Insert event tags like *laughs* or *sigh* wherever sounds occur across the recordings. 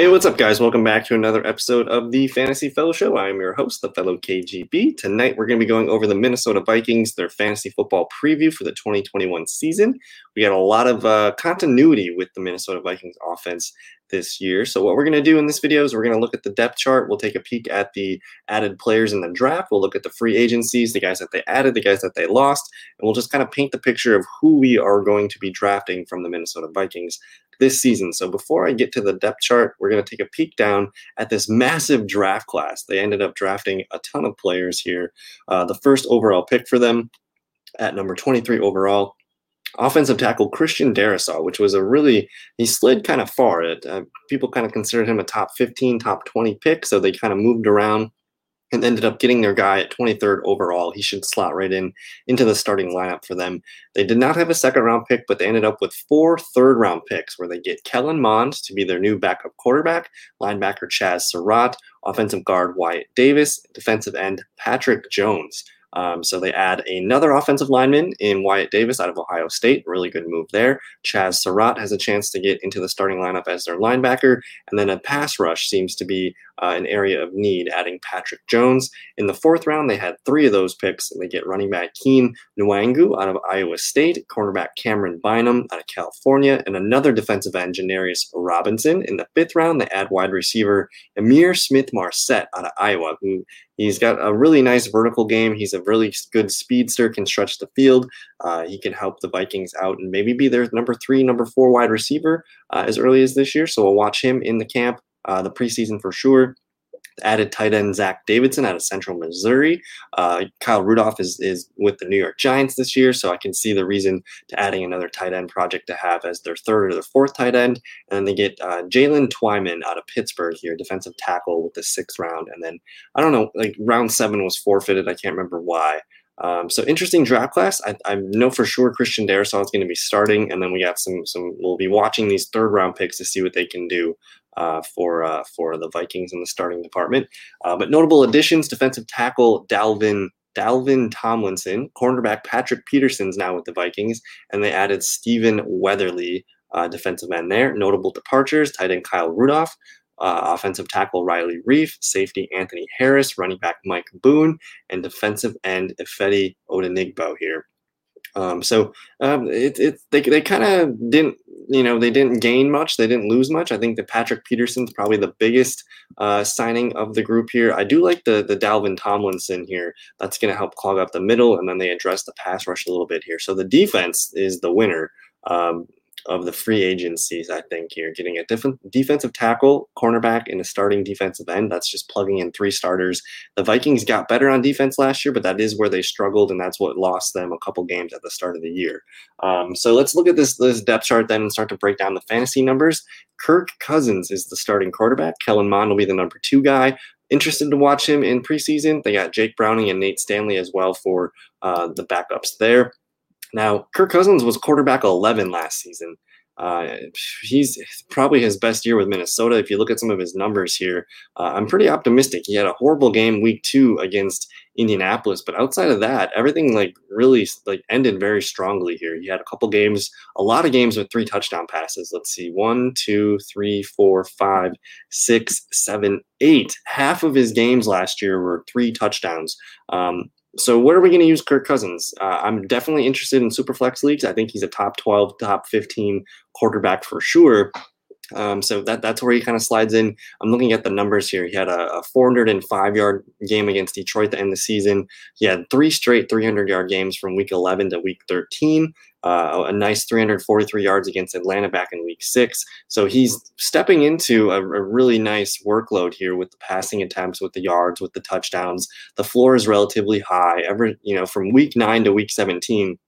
Hey, what's up, guys? Welcome back to another episode of the Fantasy Fellow Show. I am your host, the fellow KGB. Tonight, we're going to be going over the Minnesota Vikings, their fantasy football preview for the 2021 season. We got a lot of uh, continuity with the Minnesota Vikings offense this year. So, what we're going to do in this video is we're going to look at the depth chart. We'll take a peek at the added players in the draft. We'll look at the free agencies, the guys that they added, the guys that they lost, and we'll just kind of paint the picture of who we are going to be drafting from the Minnesota Vikings this season. So before I get to the depth chart, we're going to take a peek down at this massive draft class. They ended up drafting a ton of players here. Uh, the first overall pick for them at number 23 overall. Offensive tackle Christian Darrisaw, which was a really, he slid kind of far. It, uh, people kind of considered him a top 15, top 20 pick, so they kind of moved around and ended up getting their guy at 23rd overall. He should slot right in into the starting lineup for them. They did not have a second round pick, but they ended up with four third round picks where they get Kellen Mond to be their new backup quarterback, linebacker Chaz Surratt, offensive guard Wyatt Davis, defensive end Patrick Jones. Um, so they add another offensive lineman in Wyatt Davis out of Ohio State. Really good move there. Chaz Surratt has a chance to get into the starting lineup as their linebacker. And then a pass rush seems to be uh, an area of need, adding Patrick Jones. In the fourth round, they had three of those picks. And they get running back Kene Nwangwu out of Iowa State, cornerback Cameron Bynum out of California, and another defensive end, Janarius Robinson. In the fifth round, they add wide receiver Ihmir Smith-Marsette out of Iowa, who He's got a really nice vertical game. He's a really good speedster, can stretch the field. Uh, he can help the Vikings out and maybe be their number three, number four wide receiver uh, as early as this year. So we'll watch him in the camp, uh, the preseason for sure added tight end Zach Davidson out of Central Missouri. Uh, Kyle Rudolph is is with the New York Giants this year, so I can see the reason to adding another tight end project to have as their third or their fourth tight end. And then they get uh, Jalen Twyman out of Pittsburgh here, defensive tackle with the sixth round. And then I don't know, like round seven was forfeited. I can't remember why. Um, so interesting draft class. I, I, know for sure Christian Darrisaw is going to be starting, and then we got some some. We'll be watching these third round picks to see what they can do uh, for uh, for the Vikings in the starting department. Uh, but notable additions: defensive tackle Dalvin Dalvin Tomlinson, cornerback Patrick Peterson's now with the Vikings, and they added Stephen Weatherly, uh, defensive end there. Notable departures: tight end Kyle Rudolph. Uh, offensive tackle Riley Reiff, safety Anthony Harris, running back Mike Boone, and defensive end Ifeadi Odenigbo here. Um, so um, it, it they, they kind of didn't you know they didn't gain much they didn't lose much. I think that patrick peterson's probably the biggest uh, signing of the group here. I do like the the dalvin tomlinson here. That's going to help clog up the middle and then they address the pass rush a little bit here. So the defense is the winner. Um, of the free agencies, I think, you're Getting a different defensive tackle, cornerback, and a starting defensive end. That's just plugging in three starters. The Vikings got better on defense last year, but that is where they struggled, and that's what lost them a couple games at the start of the year. Um, so let's look at this, this depth chart then and start to break down the fantasy numbers. Kirk Cousins is the starting quarterback. Kellen Mond will be the number two guy interested to watch him in preseason. They got Jake Browning and Nate Stanley as well for uh, the backups there. Now, Kirk Cousins was quarterback 11 last season. Uh, he's probably his best year with Minnesota. If you look at some of his numbers here, uh, I'm pretty optimistic. He had a horrible game week two against Indianapolis, but outside of that, everything like really like ended very strongly here. He had a couple games, a lot of games with three touchdown passes. Let's see, one, two, three, four, five, six, seven, eight. Half of his games last year were three touchdowns. Um, so where are we going to use Kirk Cousins? Uh, I'm definitely interested in superflex leagues. I think he's a top 12, top 15 quarterback for sure. Um, so that that's where he kind of slides in. I'm looking at the numbers here. He had a, a 405 yard game against Detroit to end the season. He had three straight 300 yard games from week 11 to week 13. Uh, a nice 343 yards against Atlanta back in week six. So he's stepping into a, a, really nice workload here with the passing attempts, with the yards, with the touchdowns. The floor is relatively high. Every, you know, from week nine to week 17,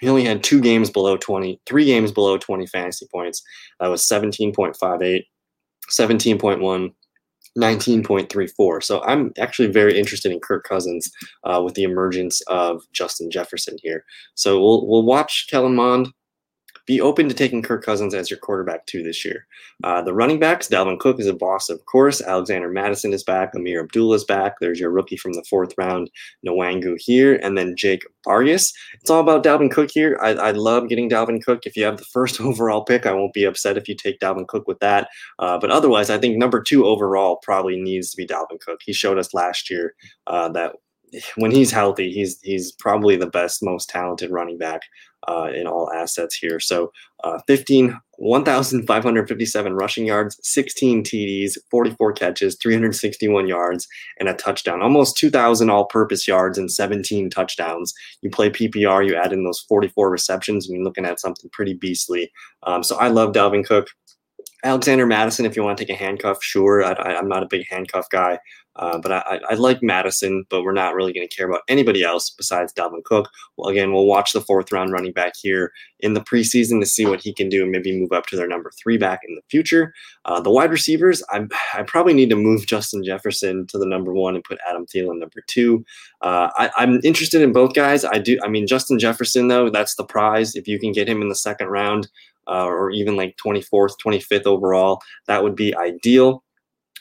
he only had two games below 20, three games below 20 fantasy points. That was 17.58, 17.1, 19.34. So I'm actually very interested in Kirk Cousins uh, with the emergence of Justin Jefferson here. So we'll we'll watch Kellen Mond be open to taking Kirk Cousins as your quarterback too this year. Uh, the running backs, Dalvin Cook is a boss, of course. Alexander Mattison is back. Ameer Abdullah is back. There's your rookie from the fourth round, Nwangwu here, and then Jake Bargas. It's all about Dalvin Cook here. I, I love getting Dalvin Cook. If you have the first *laughs* overall pick, I won't be upset if you take Dalvin Cook with that. Uh, but otherwise, I think number two overall probably needs to be Dalvin Cook. He showed us last year uh, that when he's healthy, he's he's probably the best, most talented running back uh, in all assets here. So uh, 15, 1,557 rushing yards, 16 TDs, 44 catches, 361 yards, and a touchdown. Almost 2,000 all purpose yards and 17 touchdowns. You play PPR, you add in those 44 receptions, and you're looking at something pretty beastly. Um, so I love Dalvin Cook. Alexander Mattison, if you want to take a handcuff, sure. I, am not a big handcuff guy. Uh, but I, I, like Mattison, but we're not really going to care about anybody else besides Dalvin Cook. Well, again, we'll watch the fourth round running back here in the preseason to see what he can do and maybe move up to their number three back in the future. Uh, the wide receivers, I, I probably need to move Justin Jefferson to the number one and put Adam Thielen number two. Uh, I, I'm interested in both guys. I do. I mean, Justin Jefferson though, that's the prize. If you can get him in the second round. Uh, or even like 24th, 25th overall, that would be ideal.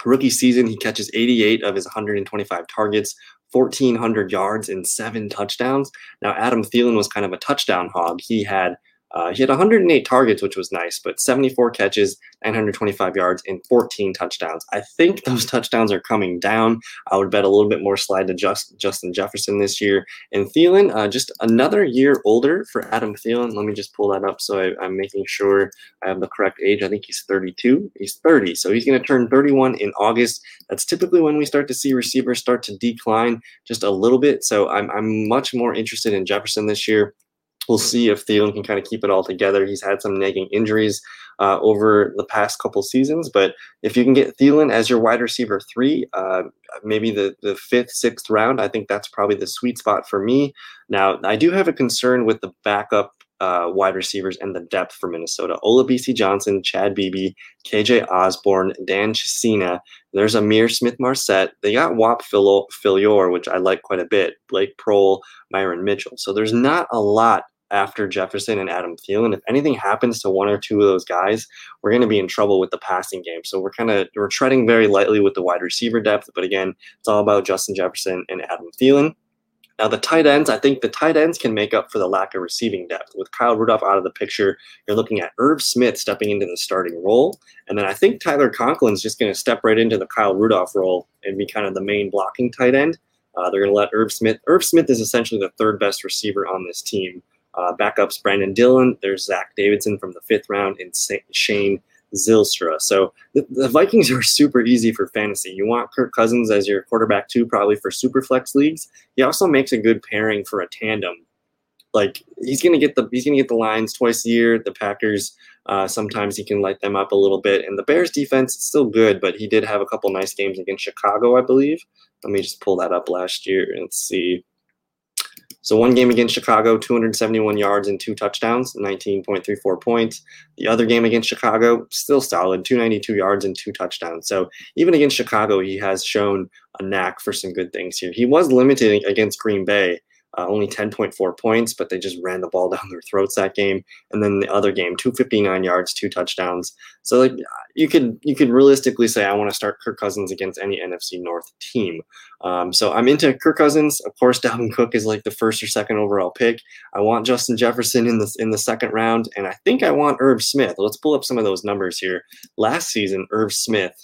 Rookie season, he catches 88 of his 125 targets, 1,400 yards, and seven touchdowns. Now, Adam Thielen was kind of a touchdown hog. He had uh, he had 108 targets, which was nice, but 74 catches, 925 yards, and 14 touchdowns. I think *laughs* those touchdowns are coming down. I would bet a little bit more slide to just, Justin Jefferson this year. And Thielen, uh, just another year older for Adam Thielen. Let me just pull that up so I, am making sure I have the correct age. I think he's 32. He's 30, so he's going to turn 31 in August. That's typically when we start to see receivers start to decline just a little bit. So I'm, I'm much more interested in Jefferson this year. We'll see if Thielen can kind of keep it all together. He's had some nagging injuries uh, over the past couple seasons, but if you can get Thielen as your wide receiver three, uh, maybe the, the fifth, sixth round, I think that's probably the sweet spot for me. Now, I do have a concern with the backup uh, wide receivers and the depth for Minnesota. Olabisi Johnson, Chad Beebe, KJ Osborn, Dan Chisena. There's Ihmir Smith-Marsette. They got Whop Philyor, which I like quite a bit. Blake Proehl, Myron Mitchell. So there's not a lot after Jefferson and Adam Thielen. If anything happens to one or two of those guys, we're going to be in trouble with the passing game. So we're kind of we're treading very lightly with the wide receiver depth. But again, it's all about Justin Jefferson and Adam Thielen. Now the tight ends, I think the tight ends can make up for the lack of receiving depth. With Kyle Rudolph out of the picture, you're looking at Irv Smith stepping into the starting role, and then I think Tyler Conklin's just going to step right into the Kyle Rudolph role and be kind of the main blocking tight end. Uh, they're going to let Irv Smith. Irv Smith is essentially the third best receiver on this team. Uh, backups Brandon Dillon. There's Zach Davidson from the fifth round and Shane Zylstra. So the, the, Vikings *laughs* are super easy for fantasy. You want Kirk Cousins as your quarterback too, probably for super flex leagues. He also makes a good pairing for a tandem. Like he's gonna get the he's gonna get the Lions twice a year. The Packers uh, sometimes he can light them up a little bit, and the Bears defense is still good, but he did have a couple nice games against Chicago, I believe. Let me just pull that up last year and see. So one game against Chicago, 271 yards and two touchdowns, 19.34 points. The other game against Chicago, still solid, 292 yards and two touchdowns. So even against Chicago, he has shown a knack for some good things here. He was limited against Green Bay, uh, only 10.4 points, but they just ran the ball *laughs* down their throats that game. And then the other game, 259 yards, two touchdowns. So like you could you could realistically say I want to start Kirk Cousins against any NFC North team. Um, so I'm into Kirk Cousins. Of course, Dalvin Cook is like the first or second overall pick. I want Justin Jefferson in the in the second round, and I think I want Irv Smith. Let's pull up some of those numbers here. Last season, Irv Smith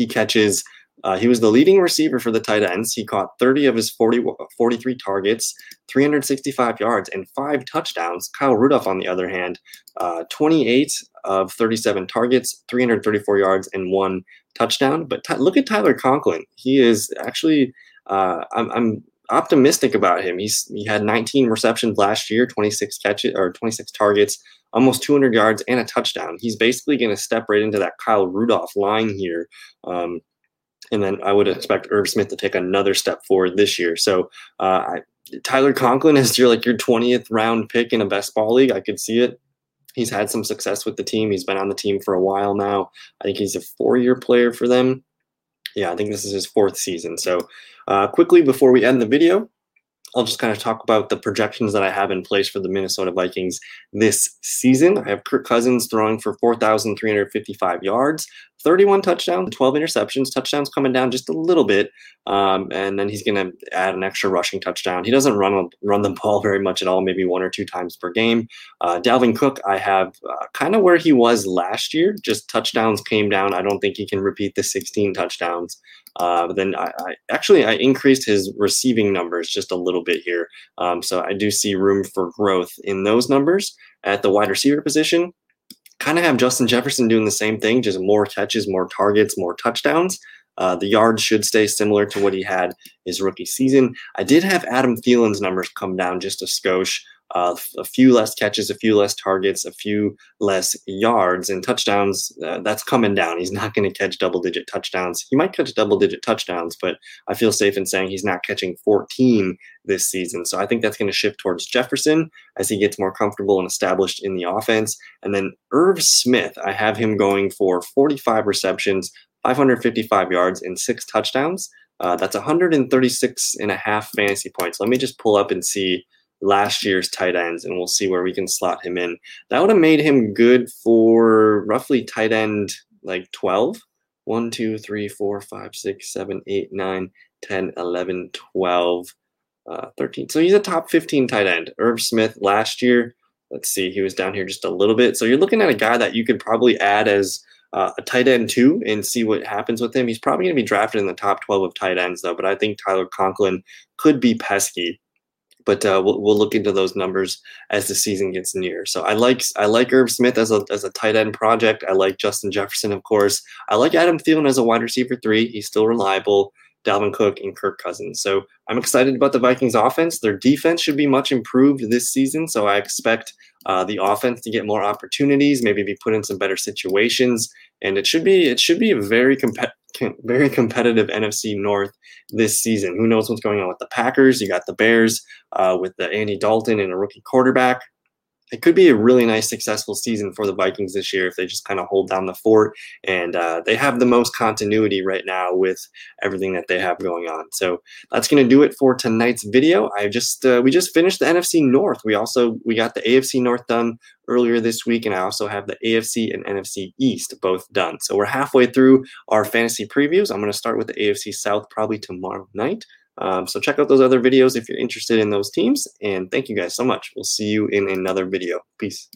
he catches uh, he was the leading receiver for the tight ends. He caught 30 of his 40, 43 targets, 365 yards, and five touchdowns. Kyle Rudolph, on the other hand, uh, 28 of 37 targets, 334 yards, and one touchdown. But t- look at Tyler Conklin. He is actually, uh, I'm, I'm optimistic about him. He's he had 19 receptions last year, 26 catches or 26 targets, almost 200 yards and a touchdown. He's basically going to step right into that Kyle Rudolph line here. Um, and then I would expect Irv Smith to take another step forward this year. So uh, I, Tyler Conklin is your like your 20th round pick in a best ball league. I could see it. He's had some success with the team. He's been on the team for a while now. I think he's a four-year player for them. Yeah, I think this is his fourth season. So uh, quickly before we end the video, I'll just kind of talk about the projections that I have in place for the Minnesota Vikings this season. I have Kirk Cousins throwing for 4,355 yards, 31 touchdowns, 12 interceptions. Touchdowns coming down just a little bit, um, and then he's going to add an extra rushing touchdown. He doesn't run run the ball very much at all, maybe one or two times per game. Uh, Dalvin Cook, I have uh, kind of where he was last year. Just touchdowns came down. I don't think he can repeat the 16 touchdowns. Uh, then I, I, actually I increased his receiving numbers just a little bit here, um, so I do see room for growth in those numbers at the wide receiver position. Kind of have Justin Jefferson doing the same thing, just more catches, more targets, more touchdowns. Uh, the yards should stay similar to what he had his rookie season. I did have Adam Thielen's numbers come down just a skosh uh, a few less catches, a few less targets, a few less yards and touchdowns. Uh, that's coming down. He's not going to catch double digit touchdowns. He might catch double digit touchdowns, but I feel safe in saying he's not catching 14 this season. So I think that's going to shift towards Jefferson as he gets more comfortable and established in the offense. And then Irv Smith, I have him going for 45 receptions, 555 yards, and six touchdowns. Uh, that's 136 and a half fantasy points. Let me just pull up and see last year's tight ends, and we'll see where we can slot him in. That would have made him good for roughly tight end like 12. 1, 2, 3, 4, 5, 6, 7, 8, 9, 10, 11, 12, uh, 13. So he's a top 15 tight end. Irv Smith last year, let's see, he was down here just a little bit. So you're looking at a guy that you could probably add as uh, a tight end too and see what happens with him. He's probably going to be drafted in the top 12 of tight ends, though, but I think Tyler Conklin could be pesky but uh, we'll, we'll look into those numbers as the season gets near. So I like I like Irv Smith as a as a tight end project. I like Justin Jefferson, of course. I like Adam Thielen as a wide receiver three. He's still reliable. Dalvin Cook and Kirk Cousins. So I'm excited about the Vikings offense. Their defense should be much improved this season. So I expect uh, the offense to get more opportunities, maybe be put in some better situations, and it should be it should be a very competitive very competitive NFC North this season. Who knows what's going on with the Packers? You got the Bears uh, with the Andy Dalton and a rookie quarterback it could be a really nice, successful season for the Vikings this year if they just kind of hold down the fort. And uh, they have the most continuity right now with everything that they have going on. So that's going to do it for tonight's video. I just uh, we just finished the NFC North. We also we got the AFC North done earlier this week, and I also have the AFC and NFC East both done. So we're halfway through our fantasy previews. I'm going to start with the AFC South probably tomorrow night. Um, so check out those other videos if you're interested in those teams. And thank you guys so much. We'll see you in another video. Peace.